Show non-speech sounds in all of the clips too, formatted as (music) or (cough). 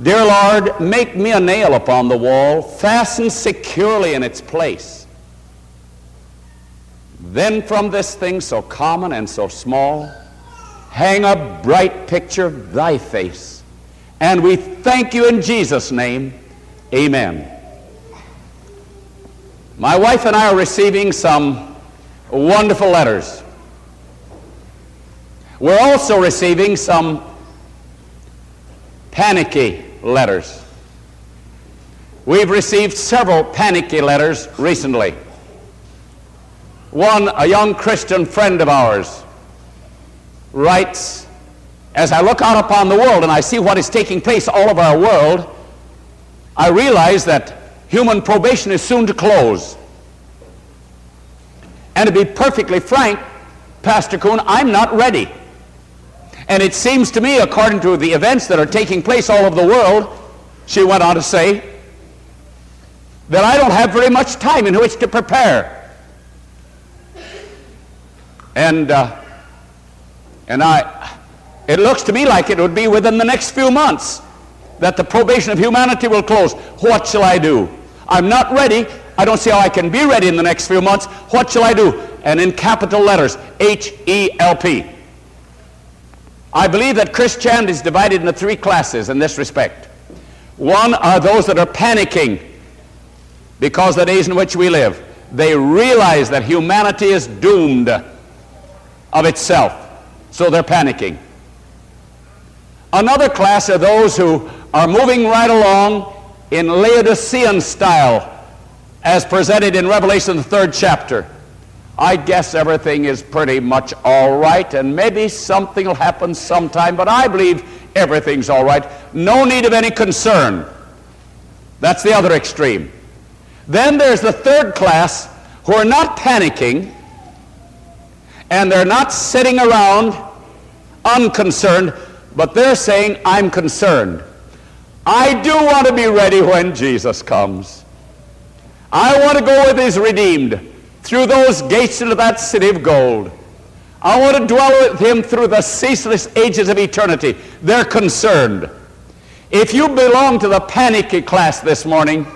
Dear Lord, make me a nail upon the wall, fastened securely in its place. Then from this thing so common and so small, hang a bright picture of thy face. And we thank you in Jesus' name. Amen. My wife and I are receiving some wonderful letters. We're also receiving some panicky letters. We've received several panicky letters recently. One, a young Christian friend of ours, writes, As I look out upon the world and I see what is taking place all over our world, I realize that human probation is soon to close. And to be perfectly frank, Pastor Coon, I'm not ready. And it seems to me, according to the events that are taking place all over the world, she went on to say, that I don't have very much time in which to prepare. And, uh, and I, it looks to me like it would be within the next few months that the probation of humanity will close. What shall I do? I'm not ready. I don't see how I can be ready in the next few months. What shall I do? And in capital letters, H E L P. I believe that Christianity is divided into three classes in this respect. One are those that are panicking because the days in which we live, they realize that humanity is doomed of itself, so they're panicking. Another class are those who are moving right along in Laodicean style as presented in Revelation, the third chapter. I guess everything is pretty much all right, and maybe something will happen sometime, but I believe everything's all right. No need of any concern. That's the other extreme. Then there's the third class who are not panicking and they're not sitting around unconcerned, but they're saying, I'm concerned. I do want to be ready when Jesus comes. I want to go with his redeemed through those gates into that city of gold. I want to dwell with him through the ceaseless ages of eternity. They're concerned. If you belong to the panicky class this morning,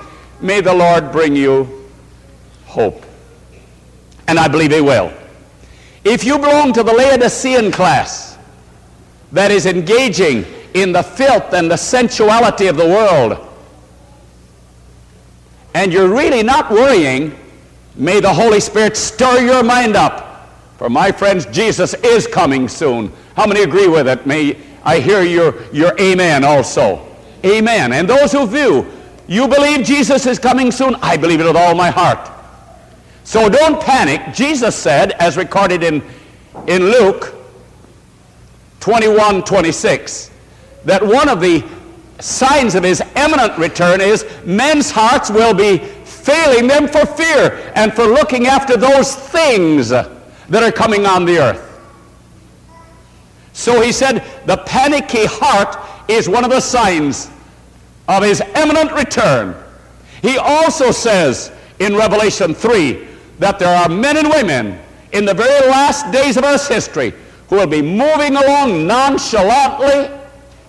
may the Lord bring you hope. And I believe he will. If you belong to the Laodicean class that is engaging in the filth and the sensuality of the world, and you're really not worrying, may the Holy Spirit stir your mind up. For my friends, Jesus is coming soon. How many agree with it? May I hear your, your amen also. Amen. And those who view, you believe Jesus is coming soon? I believe it with all my heart. So don't panic. Jesus said, as recorded in, in Luke 21 26, that one of the signs of his imminent return is men's hearts will be failing them for fear and for looking after those things that are coming on the earth. So he said, the panicky heart is one of the signs of his imminent return. He also says in Revelation 3 that there are men and women in the very last days of Earth's history who will be moving along nonchalantly,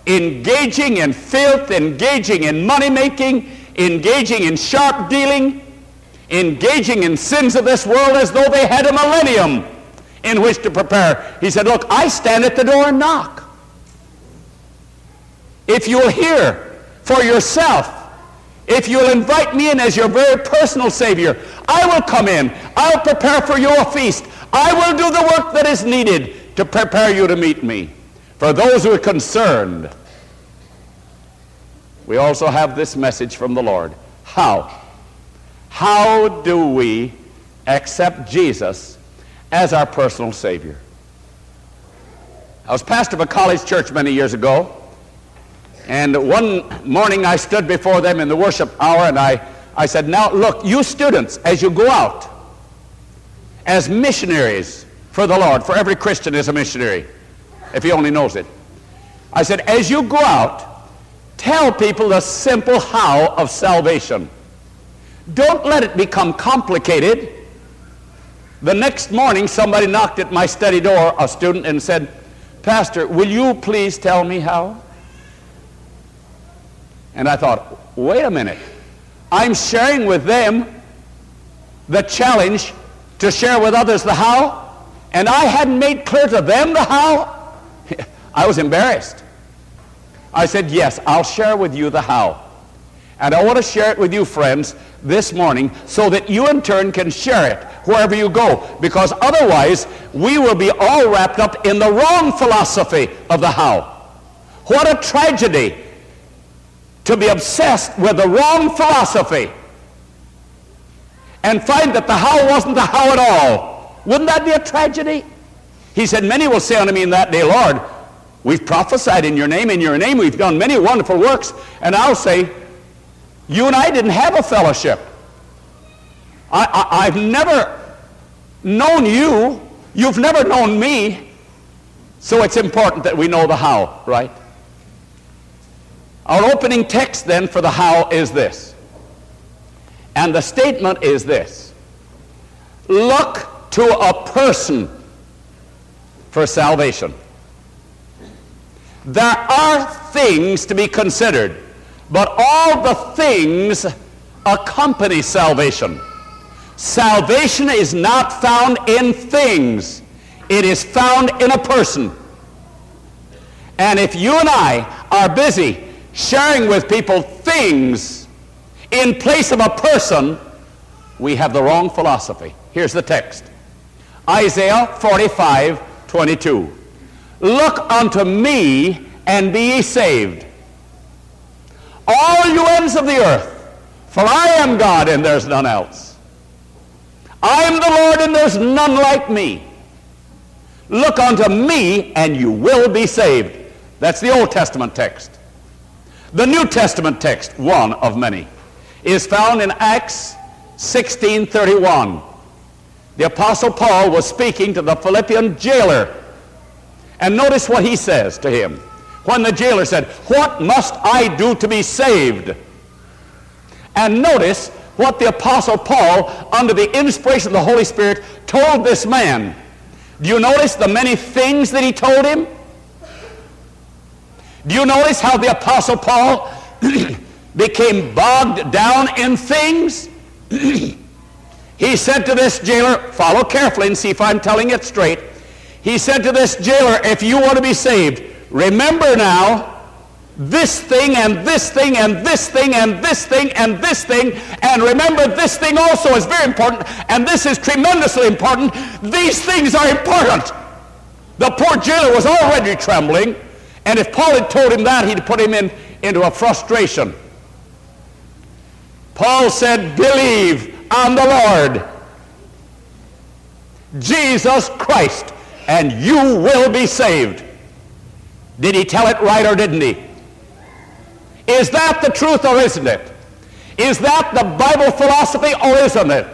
engaging in filth, engaging in money making, engaging in sharp dealing, engaging in sins of this world as though they had a millennium in which to prepare. He said, Look, I stand at the door and knock. If you'll hear for yourself, if you'll invite me in as your very personal Savior, I will come in. I'll prepare for your feast. I will do the work that is needed to prepare you to meet me. For those who are concerned, we also have this message from the Lord. How? How do we accept Jesus as our personal Savior? I was pastor of a college church many years ago, and one morning I stood before them in the worship hour and I, I said, Now look, you students, as you go out, as missionaries for the Lord, for every Christian is a missionary, if he only knows it. I said, as you go out, tell people the simple how of salvation. Don't let it become complicated. The next morning, somebody knocked at my study door, a student, and said, Pastor, will you please tell me how? And I thought, wait a minute. I'm sharing with them the challenge to share with others the how, and I hadn't made clear to them the how. (laughs) I was embarrassed. I said, yes, I'll share with you the how. And I want to share it with you, friends, this morning so that you in turn can share it wherever you go. Because otherwise, we will be all wrapped up in the wrong philosophy of the how. What a tragedy to be obsessed with the wrong philosophy and find that the how wasn't the how at all. Wouldn't that be a tragedy? He said, Many will say unto me in that day, Lord, we've prophesied in your name, in your name we've done many wonderful works. And I'll say, You and I didn't have a fellowship. I, have never known you. You've never known me. So it's important that we know the how, right? Our opening text then for the how is this. And the statement is this Look to a person for salvation. There are things to be considered, but all the things accompany salvation. Salvation is not found in things, it is found in a person. And if you and I are busy sharing with people things in place of a person, we have the wrong philosophy. Here's the text Isaiah 45 22. Look unto me and be ye saved, all you ends of the earth, for I am God and there's none else. I am the Lord and there's none like me. Look unto me and you will be saved. That's the Old Testament text. The New Testament text, one of many, is found in Acts 16:31. The apostle Paul was speaking to the Philippian jailer. And notice what he says to him. When the jailer said, "What must I do to be saved?" And notice what the apostle Paul under the inspiration of the Holy Spirit told this man. Do you notice the many things that he told him? Do you notice how the Apostle Paul (clears throat) became bogged down in things? (clears throat) he said to this jailer, follow carefully and see if I'm telling it straight. He said to this jailer, if you want to be saved, remember now this thing and this thing and this thing and this thing and this thing. And remember, this thing also is very important, and this is tremendously important. These things are important. The poor jailer was already trembling. And if Paul had told him that, he'd put him in, into a frustration. Paul said, Believe on the Lord Jesus Christ, and you will be saved. Did he tell it right or didn't he? Is that the truth or isn't it? Is that the Bible philosophy or isn't it?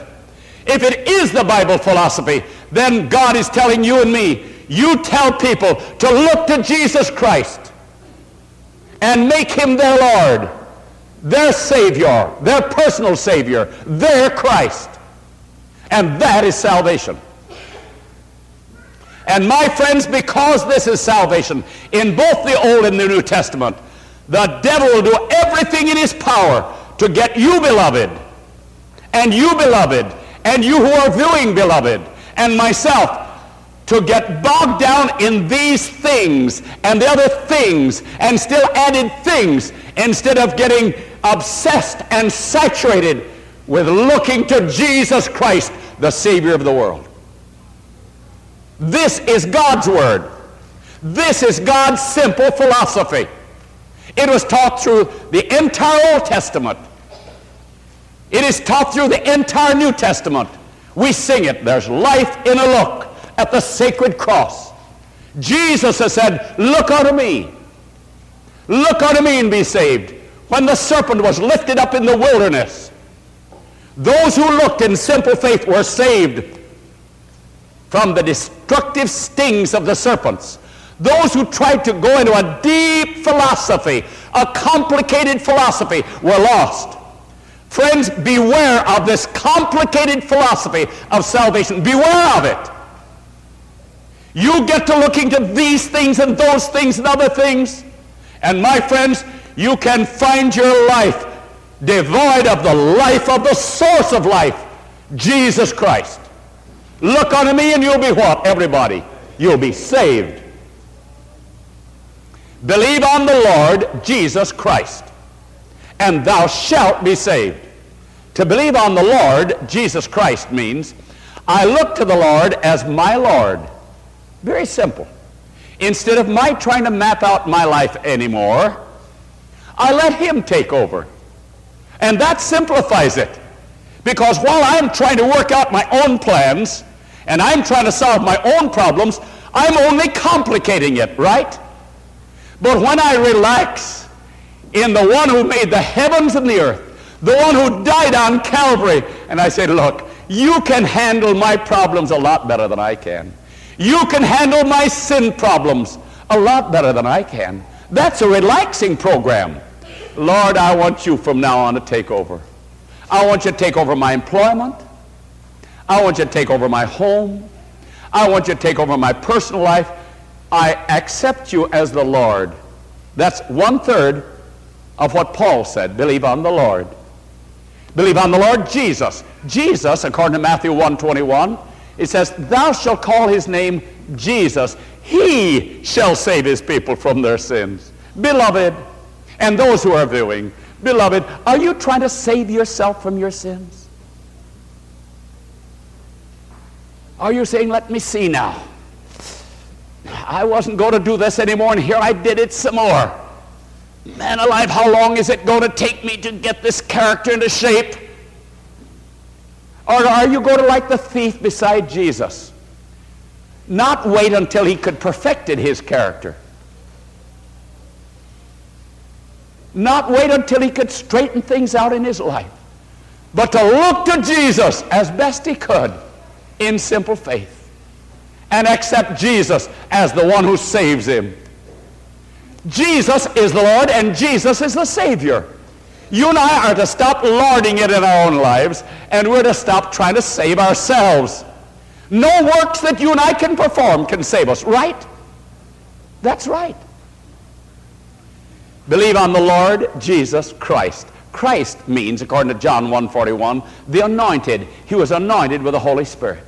If it is the Bible philosophy, then God is telling you and me you tell people to look to Jesus Christ and make him their Lord, their Savior, their personal Savior, their Christ. And that is salvation. And my friends, because this is salvation in both the Old and the New Testament, the devil will do everything in his power to get you, beloved, and you, beloved, and you who are viewing, beloved, and myself to get bogged down in these things and the other things and still added things instead of getting obsessed and saturated with looking to Jesus Christ, the Savior of the world. This is God's Word. This is God's simple philosophy. It was taught through the entire Old Testament. It is taught through the entire New Testament. We sing it. There's life in a look at the sacred cross. Jesus has said, Look unto me. Look unto me and be saved. When the serpent was lifted up in the wilderness, those who looked in simple faith were saved from the destructive stings of the serpents. Those who tried to go into a deep philosophy, a complicated philosophy, were lost. Friends, beware of this complicated philosophy of salvation. Beware of it. You get to looking to these things and those things and other things. And my friends, you can find your life devoid of the life of the source of life, Jesus Christ. Look unto me and you'll be what? Everybody. You'll be saved. Believe on the Lord Jesus Christ, and thou shalt be saved. To believe on the Lord Jesus Christ means I look to the Lord as my Lord. Very simple. Instead of my trying to map out my life anymore, I let Him take over. And that simplifies it. Because while I'm trying to work out my own plans and I'm trying to solve my own problems, I'm only complicating it, right? But when I relax in the one who made the heavens and the earth, the one who died on Calvary, and I say, look, you can handle my problems a lot better than I can. You can handle my sin problems a lot better than I can. That's a relaxing program. Lord, I want you from now on to take over. I want you to take over my employment. I want you to take over my home. I want you to take over my personal life. I accept you as the Lord. That's one third of what Paul said. Believe on the Lord. Believe on the Lord Jesus. Jesus, according to Matthew 121, it says, Thou shalt call his name Jesus. He shall save his people from their sins. Beloved, and those who are viewing, beloved, are you trying to save yourself from your sins? Are you saying, Let me see now? I wasn't going to do this anymore, and here I did it some more. Man alive, how long is it going to take me to get this character into shape? Or are you going to, like the thief beside Jesus, not wait until he could perfected his character? Not wait until he could straighten things out in his life, but to look to Jesus as best he could in simple faith and accept Jesus as the one who saves him. Jesus is the Lord and Jesus is the Savior. You and I are to stop lording it in our own lives and we're to stop trying to save ourselves. No works that you and I can perform can save us, right? That's right. Believe on the Lord Jesus Christ. Christ means, according to John 1.41, the anointed. He was anointed with the Holy Spirit.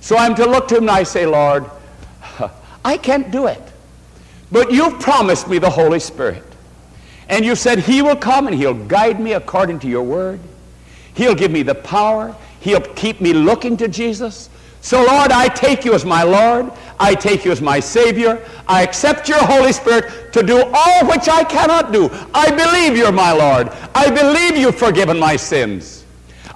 So I'm to look to him and I say, Lord, I can't do it. But you've promised me the Holy Spirit. And you said he will come and he'll guide me according to your word. He'll give me the power. He'll keep me looking to Jesus. So, Lord, I take you as my Lord. I take you as my Savior. I accept your Holy Spirit to do all which I cannot do. I believe you're my Lord. I believe you've forgiven my sins.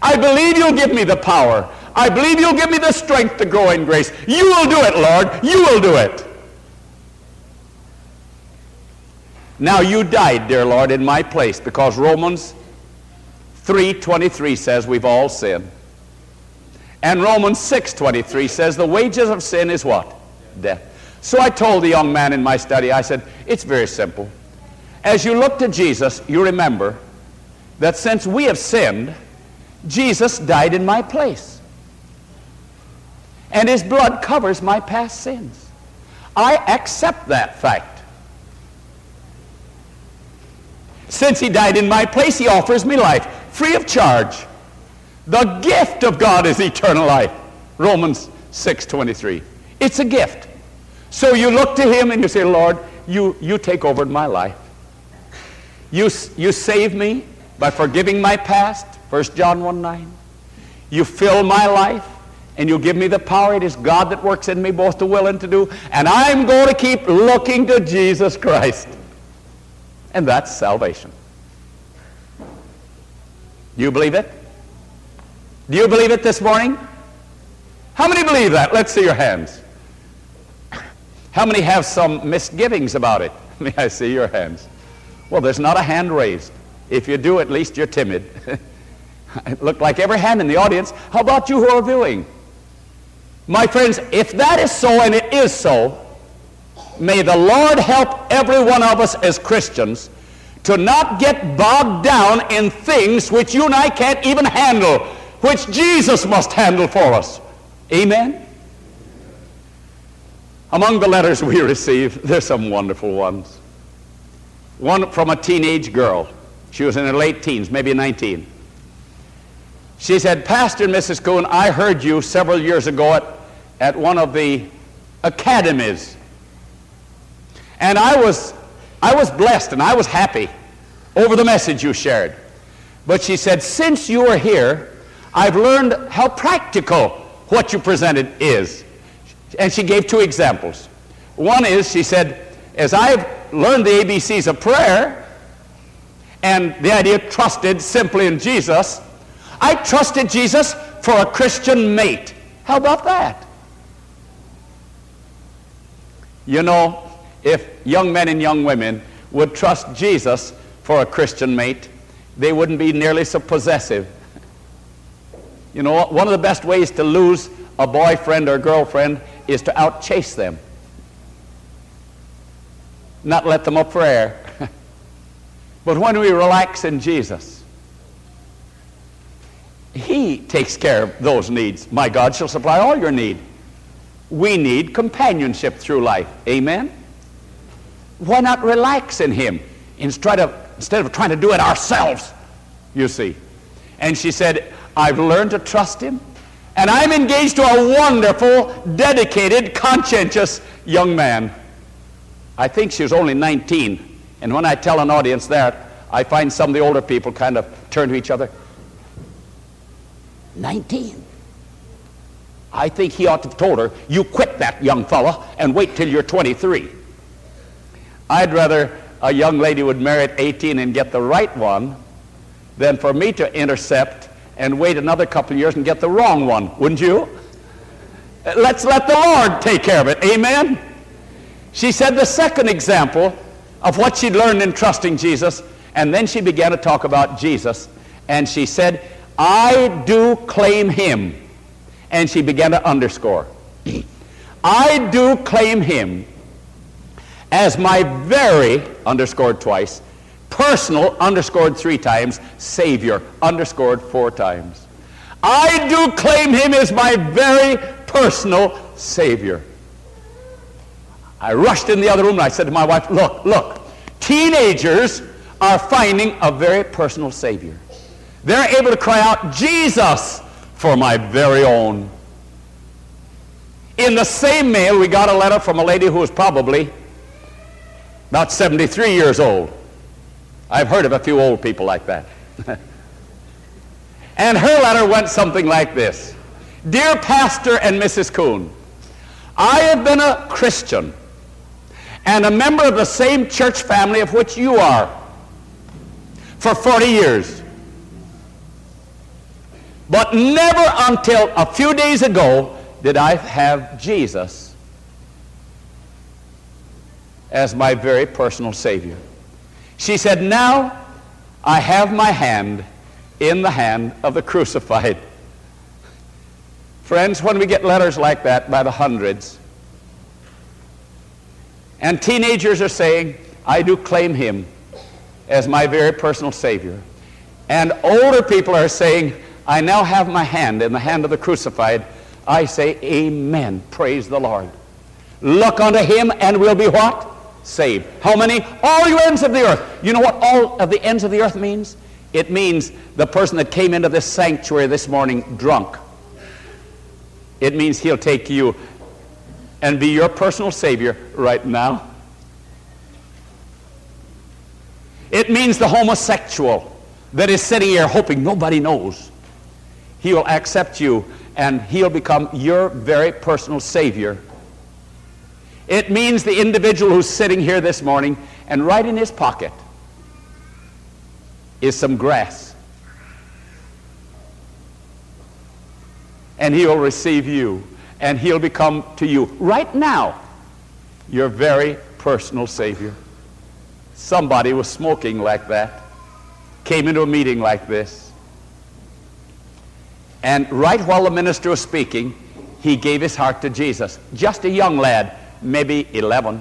I believe you'll give me the power. I believe you'll give me the strength to grow in grace. You will do it, Lord. You will do it. Now you died, dear Lord, in my place because Romans 3.23 says we've all sinned. And Romans 6.23 says the wages of sin is what? Death. So I told the young man in my study, I said, it's very simple. As you look to Jesus, you remember that since we have sinned, Jesus died in my place and his blood covers my past sins. I accept that fact. Since he died in my place, he offers me life free of charge. The gift of God is eternal life. Romans 6:23. It's a gift. So you look to him and you say, Lord, you, you take over my life. You, you save me by forgiving my past, 1 John 1 9. You fill my life and you'll give me the power. It is God that works in me both to will and to do. And I'm going to keep looking to Jesus Christ. And that's salvation. Do you believe it? Do you believe it this morning? How many believe that? Let's see your hands. How many have some misgivings about it? (laughs) May I see your hands? Well, there's not a hand raised. If you do, at least you're timid. (laughs) it looked like every hand in the audience. How about you who are viewing? My friends, if that is so, and it is so, may the Lord help every one of us as Christians to not get bogged down in things which you and I can't even handle, which Jesus must handle for us. Amen? Among the letters we receive, there's some wonderful ones. one from a teenage girl. She was in her late teens, maybe 19. She said, Pastor and Mrs. Coon, I heard you several years ago at, at one of the academies. And I was, I was blessed and I was happy over the message you shared. But she said, since you are here, I've learned how practical what you presented is. And she gave two examples. One is, she said, as I've learned the ABCs of prayer and the idea trusted simply in Jesus, I trusted Jesus for a Christian mate. How about that? You know, if young men and young women would trust Jesus for a Christian mate, they wouldn't be nearly so possessive. You know, one of the best ways to lose a boyfriend or girlfriend is to outchase them, not let them up for air. (laughs) but when we relax in Jesus, He takes care of those needs. My God shall supply all your need. We need companionship through life. Amen? Why not relax in Him instead of, instead of trying to do it ourselves, you see? And she said, I've learned to trust Him, and I'm engaged to a wonderful, dedicated, conscientious young man. I think she was only 19. And when I tell an audience that, I find some of the older people kind of turn to each other. 19. I think he ought to have told her, you quit that young fella and wait till you're 23. I'd rather a young lady would marry at 18 and get the right one than for me to intercept and wait another couple of years and get the wrong one, wouldn't you? Let's let the Lord take care of it. Amen? She said the second example of what she'd learned in trusting Jesus, and then she began to talk about Jesus, and she said, I do claim him and she began to underscore. I do claim him as my very, underscored twice, personal, underscored three times, Savior, underscored four times. I do claim him as my very personal Savior. I rushed in the other room and I said to my wife, Look, look, teenagers are finding a very personal Savior. They're able to cry out, Jesus, for my very own. In the same mail, we got a letter from a lady who was probably about 73 years old. I've heard of a few old people like that. (laughs) and her letter went something like this Dear Pastor and Mrs. Coon, I have been a Christian and a member of the same church family of which you are for 40 years. But never until a few days ago did I have Jesus as my very personal Savior. She said, Now I have my hand in the hand of the crucified. Friends, when we get letters like that by the hundreds, and teenagers are saying, I do claim him as my very personal Savior. And older people are saying, I now have my hand in the hand of the crucified. I say, Amen. Praise the Lord. Look unto him and we'll be what? Saved. How many? All you ends of the earth. You know what all of the ends of the earth means? It means the person that came into this sanctuary this morning drunk. It means he'll take you and be your personal Savior right now. It means the homosexual that is sitting here hoping nobody knows. He will accept you and he'll become your very personal Savior. It means the individual who's sitting here this morning and right in his pocket is some grass. And he will receive you and he'll become to you right now your very personal Savior. Somebody was smoking like that, came into a meeting like this and right while the minister was speaking, he gave his heart to Jesus. Just a young lad, maybe 11.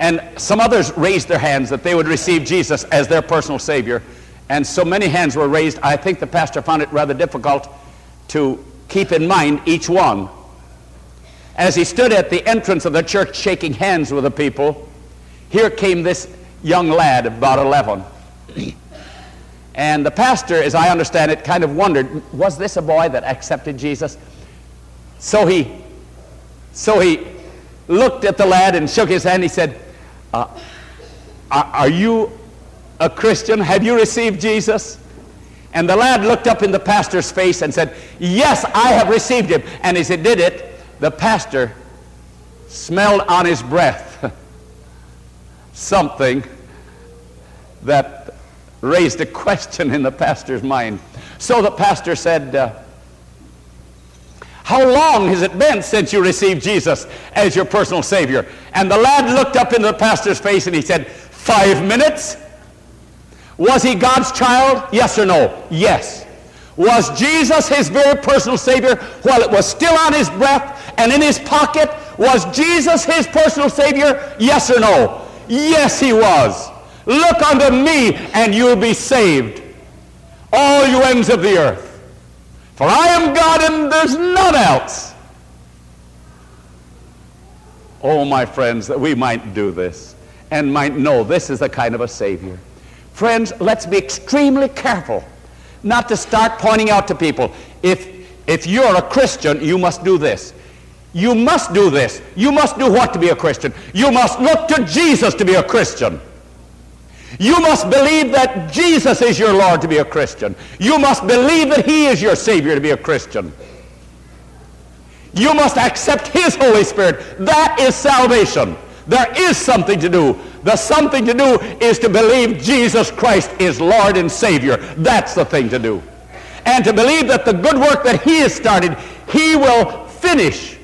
And some others raised their hands that they would receive Jesus as their personal Savior. And so many hands were raised, I think the pastor found it rather difficult to keep in mind each one. As he stood at the entrance of the church shaking hands with the people, here came this young lad, about 11. And the pastor, as I understand it, kind of wondered, was this a boy that accepted Jesus? So he, so he looked at the lad and shook his hand. He said, uh, Are you a Christian? Have you received Jesus? And the lad looked up in the pastor's face and said, Yes, I have received him. And as he did it, the pastor smelled on his breath (laughs) something that raised a question in the pastor's mind. So the pastor said, uh, How long has it been since you received Jesus as your personal Savior? And the lad looked up into the pastor's face and he said, Five minutes? Was he God's child? Yes or no? Yes. Was Jesus his very personal Savior while it was still on his breath and in his pocket? Was Jesus his personal Savior? Yes or no? Yes, he was. Look unto me and you'll be saved, all you ends of the earth. For I am God and there's none else. Oh, my friends, that we might do this and might know this is a kind of a Savior. Friends, let's be extremely careful not to start pointing out to people if, if you're a Christian, you must do this. You must do this. You must do what to be a Christian? You must look to Jesus to be a Christian. You must believe that Jesus is your Lord to be a Christian. You must believe that He is your Savior to be a Christian. You must accept His Holy Spirit. That is salvation. There is something to do. The something to do is to believe Jesus Christ is Lord and Savior. That's the thing to do. And to believe that the good work that He has started, He will finish.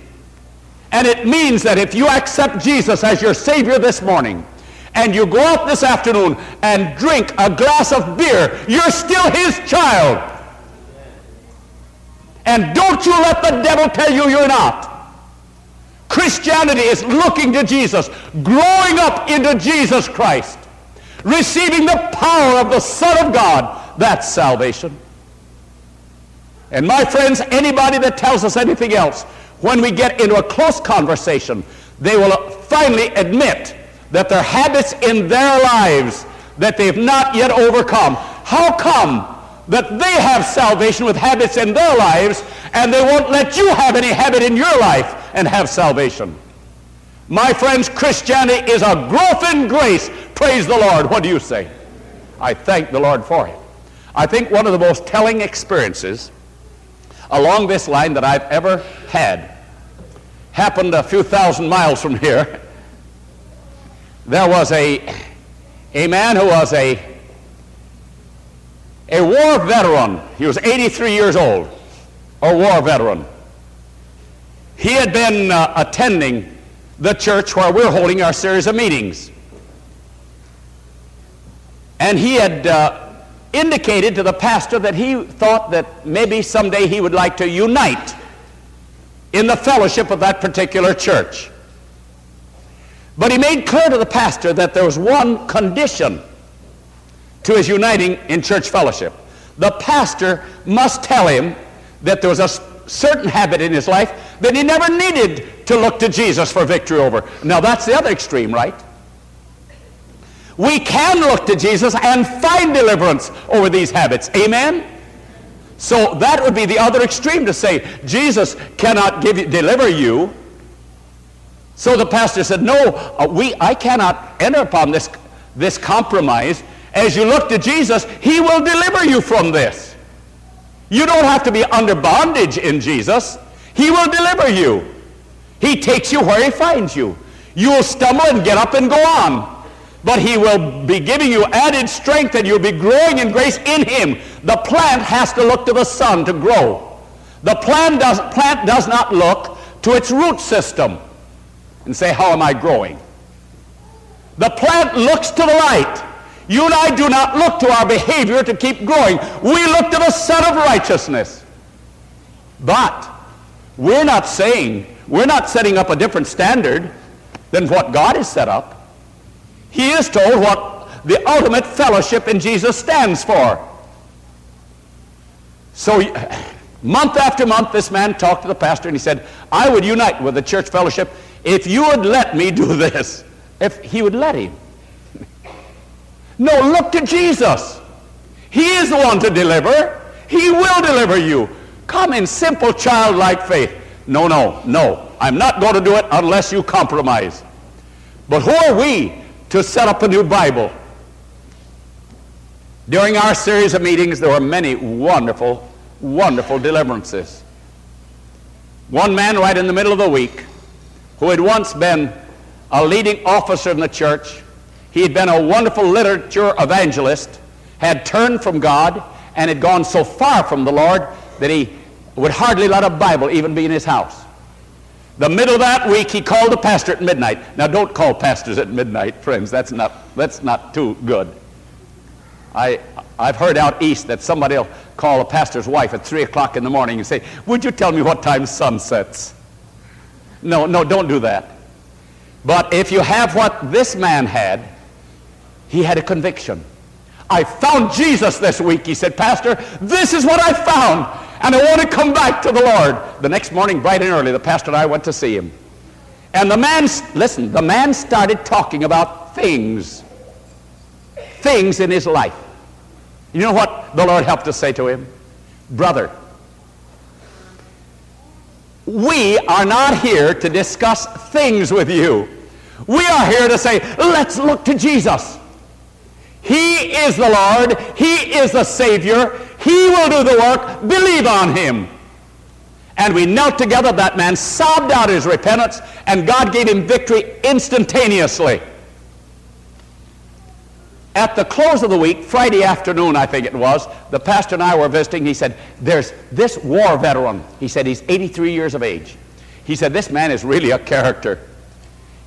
And it means that if you accept Jesus as your Savior this morning, and you go out this afternoon and drink a glass of beer, you're still His child. And don't you let the devil tell you you're not. Christianity is looking to Jesus, growing up into Jesus Christ, receiving the power of the Son of God. That's salvation. And my friends, anybody that tells us anything else, when we get into a close conversation, they will finally admit that there are habits in their lives that they've not yet overcome. How come that they have salvation with habits in their lives and they won't let you have any habit in your life and have salvation. My friends, Christianity is a growth in grace. Praise the Lord. What do you say? I thank the Lord for it. I think one of the most telling experiences along this line that I've ever had happened a few thousand miles from here. (laughs) There was a, a man who was a, a war veteran. He was 83 years old, a war veteran. He had been uh, attending the church where we're holding our series of meetings. And he had uh, indicated to the pastor that he thought that maybe someday he would like to unite in the fellowship of that particular church. But he made clear to the pastor that there was one condition to his uniting in church fellowship. The pastor must tell him that there was a certain habit in his life that he never needed to look to Jesus for victory over. Now that's the other extreme, right? We can look to Jesus and find deliverance over these habits. Amen? So that would be the other extreme to say Jesus cannot give you, deliver you. So the pastor said, no, uh, we, I cannot enter upon this, this compromise. As you look to Jesus, he will deliver you from this. You don't have to be under bondage in Jesus. He will deliver you. He takes you where he finds you. You will stumble and get up and go on but he will be giving you added strength and you'll be growing in grace in him. The plant has to look to the sun to grow. The plant does, plant does not look to its root system and say, how am I growing? The plant looks to the light. You and I do not look to our behavior to keep growing. We look to the Son of Righteousness. But we're not saying, we're not setting up a different standard than what God has set up. He is told what the ultimate fellowship in Jesus stands for. So, month after month, this man talked to the pastor and he said, I would unite with the church fellowship if you would let me do this. if he would let him. No, look to Jesus. He is the one to deliver. He will deliver you. Come in simple childlike faith. No, no, no. I'm not going to do it unless you compromise. But who are we to set up a new Bible? During our series of meetings, there were many wonderful, wonderful deliverances. One man right in the middle of the week, who had once been a leading officer in the church, he had been a wonderful literature evangelist, had turned from God, and had gone so far from the Lord that he would hardly let a Bible even be in his house. The middle of that week, he called the pastor at midnight. Now, don't call pastors at midnight, friends. That's not, that's not too good. I, I've heard out east that somebody will call a pastor's wife at 3 o'clock in the morning and say, Would you tell me what time sun sets? No, no, don't do that. But if you have what this man had, he had a conviction. I found Jesus this week. He said, Pastor, this is what I found, and I want to come back to the Lord. The next morning, bright and early, the pastor and I went to see him. And the man, listen, the man started talking about things, things in his life. You know what the Lord helped us say to him? Brother, we are not here to discuss things with you. We are here to say, let's look to Jesus. He is the Lord. He is the Savior. He will do the work. Believe on Him. And we knelt together. That man sobbed out his repentance, and God gave him victory instantaneously. At the close of the week, Friday afternoon, I think it was, the pastor and I were visiting. He said, There's this war veteran. He said, He's 83 years of age. He said, This man is really a character.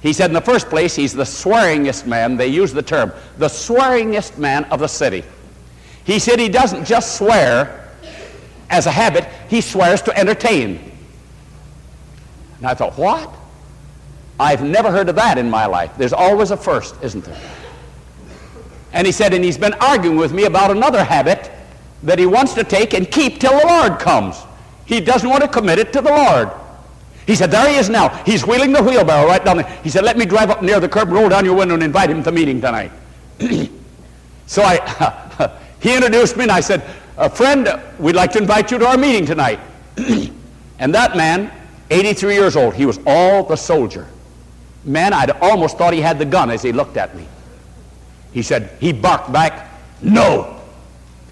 He said, in the first place, he's the swearingest man. They use the term, the swearingest man of the city. He said he doesn't just swear as a habit, he swears to entertain. And I thought, what? I've never heard of that in my life. There's always a first, isn't there? And he said, and he's been arguing with me about another habit that he wants to take and keep till the Lord comes. He doesn't want to commit it to the Lord. He said, There he is now. He's wheeling the wheelbarrow right down there. He said, Let me drive up near the curb, roll down your window, and invite him to meeting tonight. (clears throat) so I, (laughs) he introduced me, and I said, A friend, we'd like to invite you to our meeting tonight. (clears throat) and that man, 83 years old, he was all the soldier. Man, I'd almost thought he had the gun as he looked at me. He said, He barked back, No,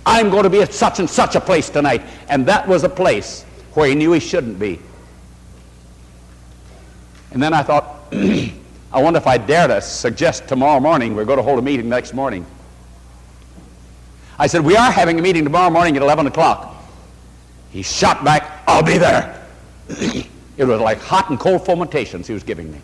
I'm going to be at such and such a place tonight. And that was a place where he knew he shouldn't be. And then I thought, (clears throat) I wonder if I dare to suggest tomorrow morning we're going to hold a meeting next morning. I said, We are having a meeting tomorrow morning at 11 o'clock. He shot back, I'll be there. (clears throat) it was like hot and cold fomentations he was giving me.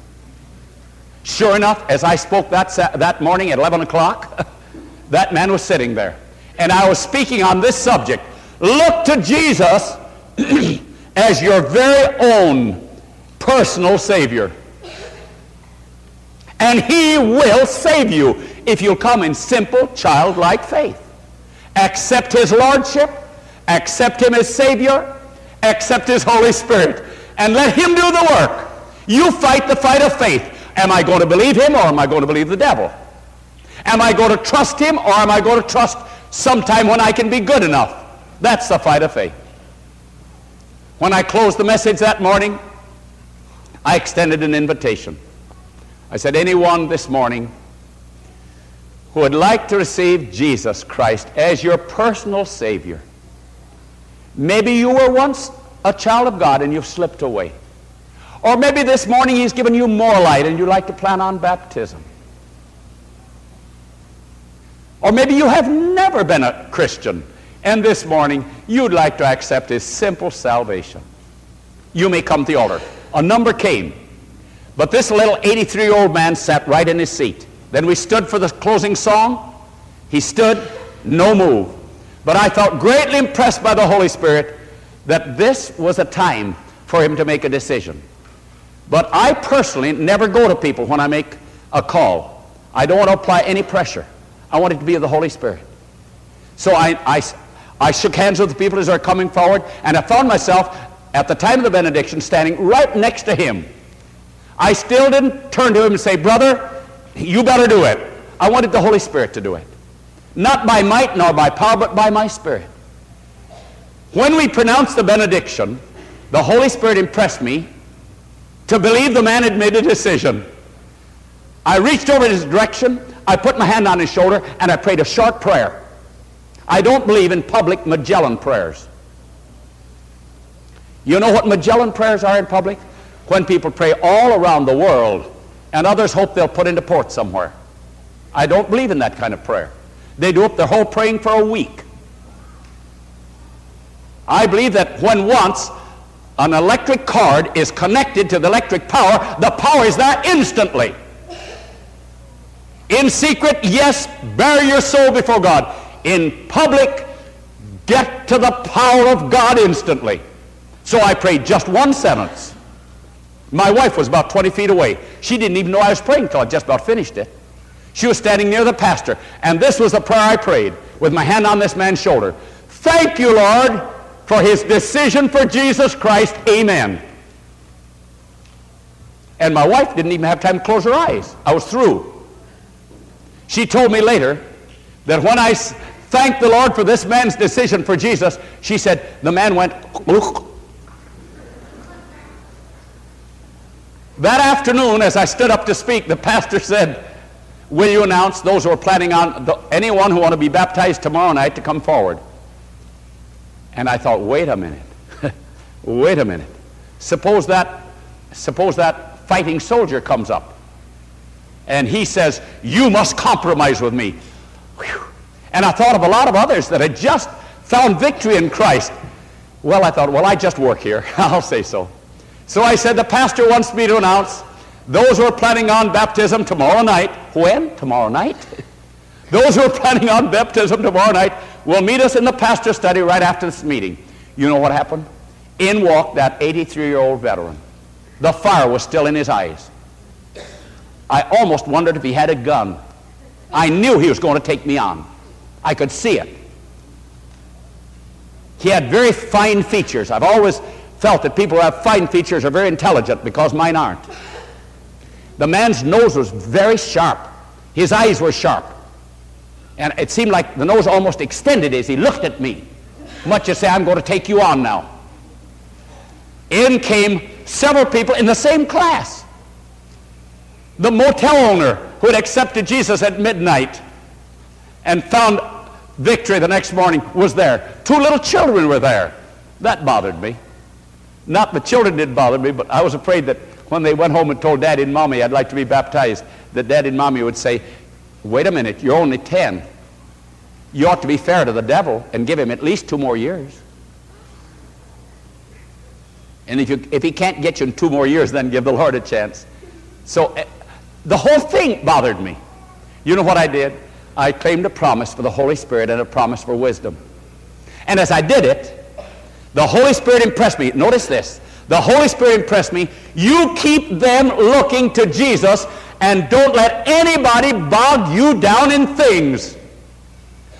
Sure enough, as I spoke that, that morning at 11 o'clock, (laughs) that man was sitting there. And I was speaking on this subject. Look to Jesus (clears throat) as your very own personal Savior. And He will save you if you'll come in simple, childlike faith. Accept His Lordship, accept Him as Savior, accept His Holy Spirit, and let Him do the work. You fight the fight of faith. Am I going to believe Him or am I going to believe the devil? Am I going to trust Him or am I going to trust sometime when I can be good enough? That's the fight of faith. When I closed the message that morning, I extended an invitation. I said, anyone this morning who would like to receive Jesus Christ as your personal Savior, maybe you were once a child of God and you've slipped away. Or maybe this morning He's given you more light and you'd like to plan on baptism. Or maybe you have never been a Christian and this morning you'd like to accept His simple salvation. You may come to the altar a number came. But this little 83 year old man sat right in his seat. Then we stood for the closing song. He stood, no move. But I felt greatly impressed by the Holy Spirit that this was a time for him to make a decision. But I personally never go to people when I make a call. I don't want to apply any pressure. I want it to be of the Holy Spirit. So I, I, I shook hands with the people as they're coming forward, and I found myself at the time of the benediction standing right next to him. I still didn't turn to him and say, Brother, You better do it. I wanted the Holy Spirit to do it. Not by might nor by power, but by my Spirit. When we pronounced the benediction, the Holy Spirit impressed me to believe the man had made a decision. I reached over in his direction, I put my hand on his shoulder, and I prayed a short prayer. I don't believe in public Magellan prayers. You know what Magellan prayers are in public? When people pray all around the world and others hope they'll put into port somewhere. I don't believe in that kind of prayer. They do up their whole praying for a week. I believe that when once an electric cord is connected to the electric power, the power is there instantly. In secret, yes, bury your soul before God. In public, get to the power of God instantly. So I prayed just one sentence. My wife was about 20 feet away. She didn't even know I was praying until I just about finished it. She was standing near the pastor, and this was the prayer I prayed with my hand on this man's shoulder. Thank you, Lord, for his decision for Jesus Christ. Amen. And my wife didn't even have time to close her eyes. I was through. She told me later that when I thanked the Lord for this man's decision for Jesus, she said, the man went, That afternoon, as I stood up to speak, the pastor said, Will you announce those who are planning on, the, anyone who want to be baptized tomorrow night to come forward? And I thought, wait a minute. (laughs) wait a minute. Suppose that, suppose that fighting soldier comes up and he says, You must compromise with me. Whew. And I thought of a lot of others that had just found victory in Christ. Well, I thought, well, I just work here. (laughs) I'll say so. So I said, the pastor wants me to announce those who are planning on baptism tomorrow night. When? Tomorrow night? (laughs) those who are planning on baptism tomorrow night will meet us in the pastor study right after this meeting. You know what happened? In walked that 83-year-old veteran. The fire was still in his eyes. I almost wondered if he had a gun. I knew he was going to take me on. I could see it. He had very fine features. I've always felt that people who have fine features are very intelligent because mine aren't. The man's nose was very sharp. His eyes were sharp. And it seemed like the nose almost extended as he looked at me, much as say, I'm going to take you on now. In came several people in the same class. The motel owner who had accepted Jesus at midnight and found victory the next morning was there. Two little children were there. That bothered me. Not the children didn't bother me, but I was afraid that when they went home and told daddy and mommy I'd like to be baptized, that daddy and mommy would say, wait a minute, you're only 10. You ought to be fair to the devil and give him at least two more years. And if, you, if he can't get you in two more years, then give the Lord a chance. So uh, the whole thing bothered me. You know what I did? I claimed a promise for the Holy Spirit and a promise for wisdom. And as I did it, the Holy Spirit impressed me. Notice this. The Holy Spirit impressed me. You keep them looking to Jesus and don't let anybody bog you down in things.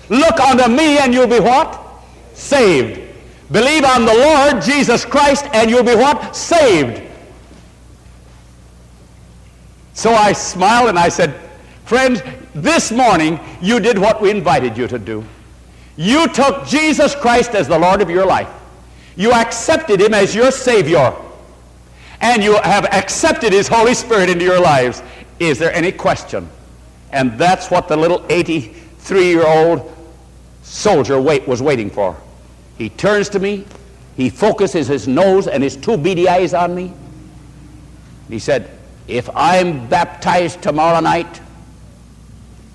Look unto me and you'll be what? Saved. Believe on the Lord Jesus Christ and you'll be what? Saved. So I smiled and I said, Friends, this morning you did what we invited you to do. You took Jesus Christ as the Lord of your life. You accepted him as your Savior. And you have accepted his Holy Spirit into your lives. Is there any question? And that's what the little 83-year-old soldier wait, was waiting for. He turns to me. He focuses his nose and his two beady eyes on me. He said, if I'm baptized tomorrow night,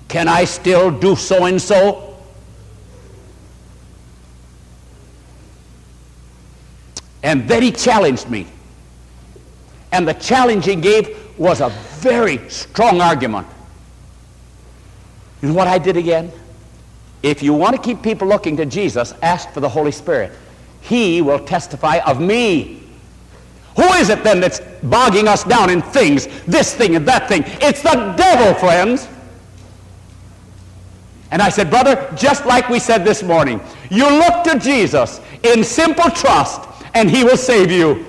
can I still do so and so? And then he challenged me. And the challenge he gave was a very strong argument. You know what I did again? If you want to keep people looking to Jesus, ask for the Holy Spirit. He will testify of me. Who is it then that's bogging us down in things, this thing and that thing? It's the devil, friends. And I said, brother, just like we said this morning, you look to Jesus in simple trust and he will save you.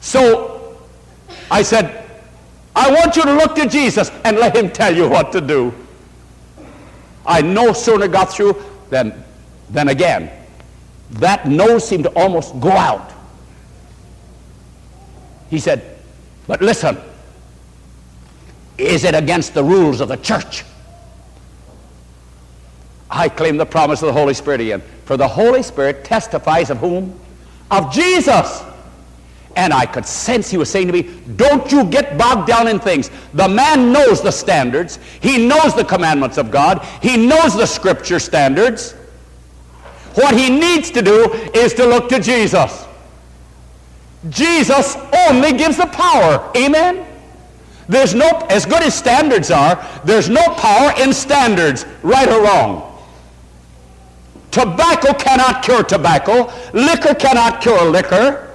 So I said, I want you to look to Jesus and let him tell you what to do. I no sooner got through than, than again. That nose seemed to almost go out. He said, But listen, is it against the rules of the church? I claim the promise of the Holy Spirit again. For the Holy Spirit testifies of whom? Of Jesus. And I could sense he was saying to me, Don't you get bogged down in things. The man knows the standards, he knows the commandments of God, he knows the scripture standards. What he needs to do is to look to Jesus. Jesus only gives the power. Amen? There's no, as good as standards are, there's no power in standards, right or wrong. Tobacco cannot cure tobacco. Liquor cannot cure liquor.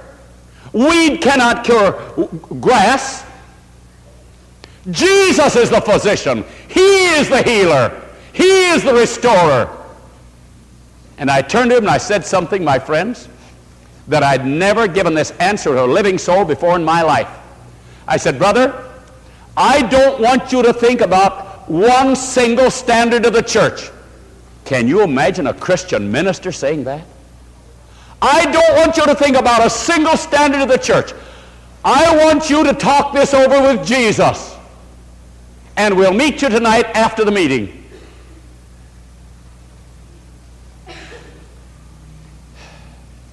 Weed cannot cure grass. Jesus is the physician. He is the healer. He is the restorer. And I turned to him and I said something, my friends, that I'd never given this answer to a living soul before in my life. I said, Brother, I don't want you to think about one single standard of the church. Can you imagine a Christian minister saying that? I don't want you to think about a single standard of the church. I want you to talk this over with Jesus. And we'll meet you tonight after the meeting.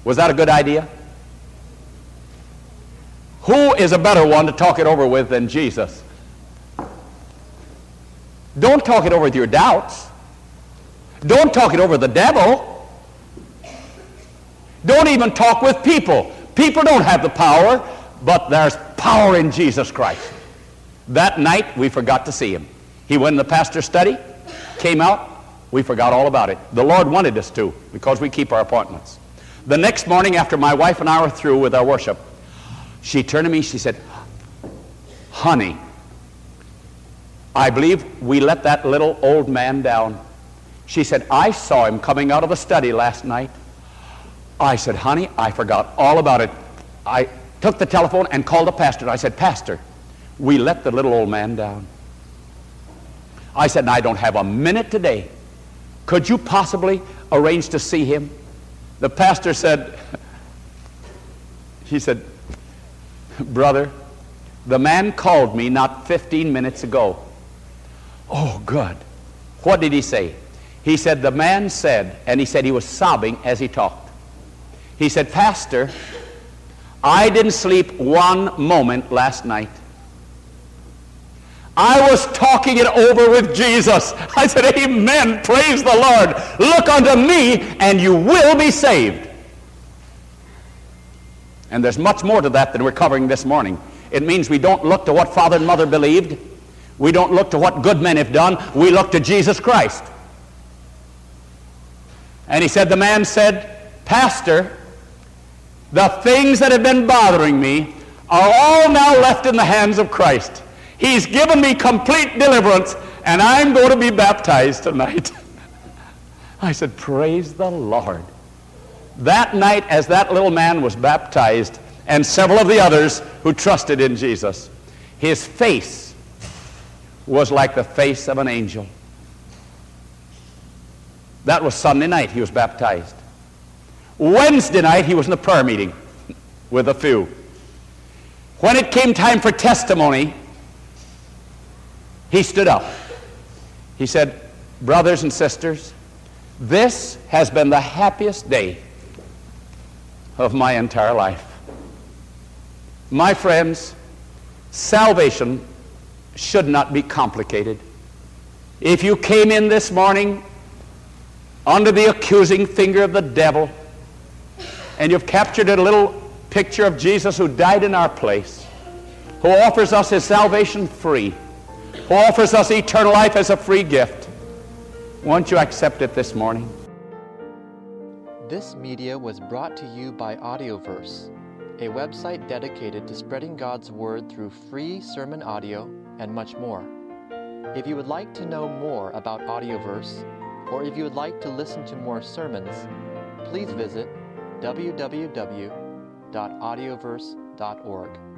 Was that a good idea? Who is a better one to talk it over with than Jesus? Don't talk it over with your doubts. Don't talk it over the devil. Don't even talk with people. People don't have the power, but there's power in Jesus Christ. That night, we forgot to see him. He went in the pastor's study, came out, we forgot all about it. The Lord wanted us to because we keep our appointments. The next morning, after my wife and I were through with our worship, she turned to me, she said, Honey, I believe we let that little old man down. She said, I saw him coming out of the study last night. I said, honey, I forgot all about it. I took the telephone and called the pastor. I said, Pastor, we let the little old man down. I said, I don't have a minute today. Could you possibly arrange to see him? The pastor said, he said, Brother, the man called me not 15 minutes ago. Oh, good. What did he say? He said, The man said, and he said he was sobbing as he talked. He said, Pastor, I didn't sleep one moment last night. I was talking it over with Jesus. (laughs) I said, Amen. Praise the Lord. Look unto me, and you will be saved. And there's much more to that than we're covering this morning. It means we don't look to what father and mother believed. We don't look to what good men have done. We look to Jesus Christ. And he said, the man said, Pastor, the things that have been bothering me are all now left in the hands of Christ. He's given me complete deliverance, and I'm going to be baptized tonight. (laughs) I said, Praise the Lord. That night, as that little man was baptized, and several of the others who trusted in Jesus, his face was like the face of an angel. That was Sunday night he was baptized. Wednesday night he was in a prayer meeting with a few. When it came time for testimony, he stood up. He said, Brothers and sisters, this has been the happiest day of my entire life. My friends, salvation should not be complicated. If you came in this morning under the accusing finger of the devil, and you've captured a little picture of Jesus who died in our place, who offers us his salvation free, who offers us eternal life as a free gift. Won't you accept it this morning? This media was brought to you by Audioverse, a website dedicated to spreading God's Word through free sermon audio and much more. If you would like to know more about Audioverse, or if you would like to listen to more sermons, please visit www.audioverse.org.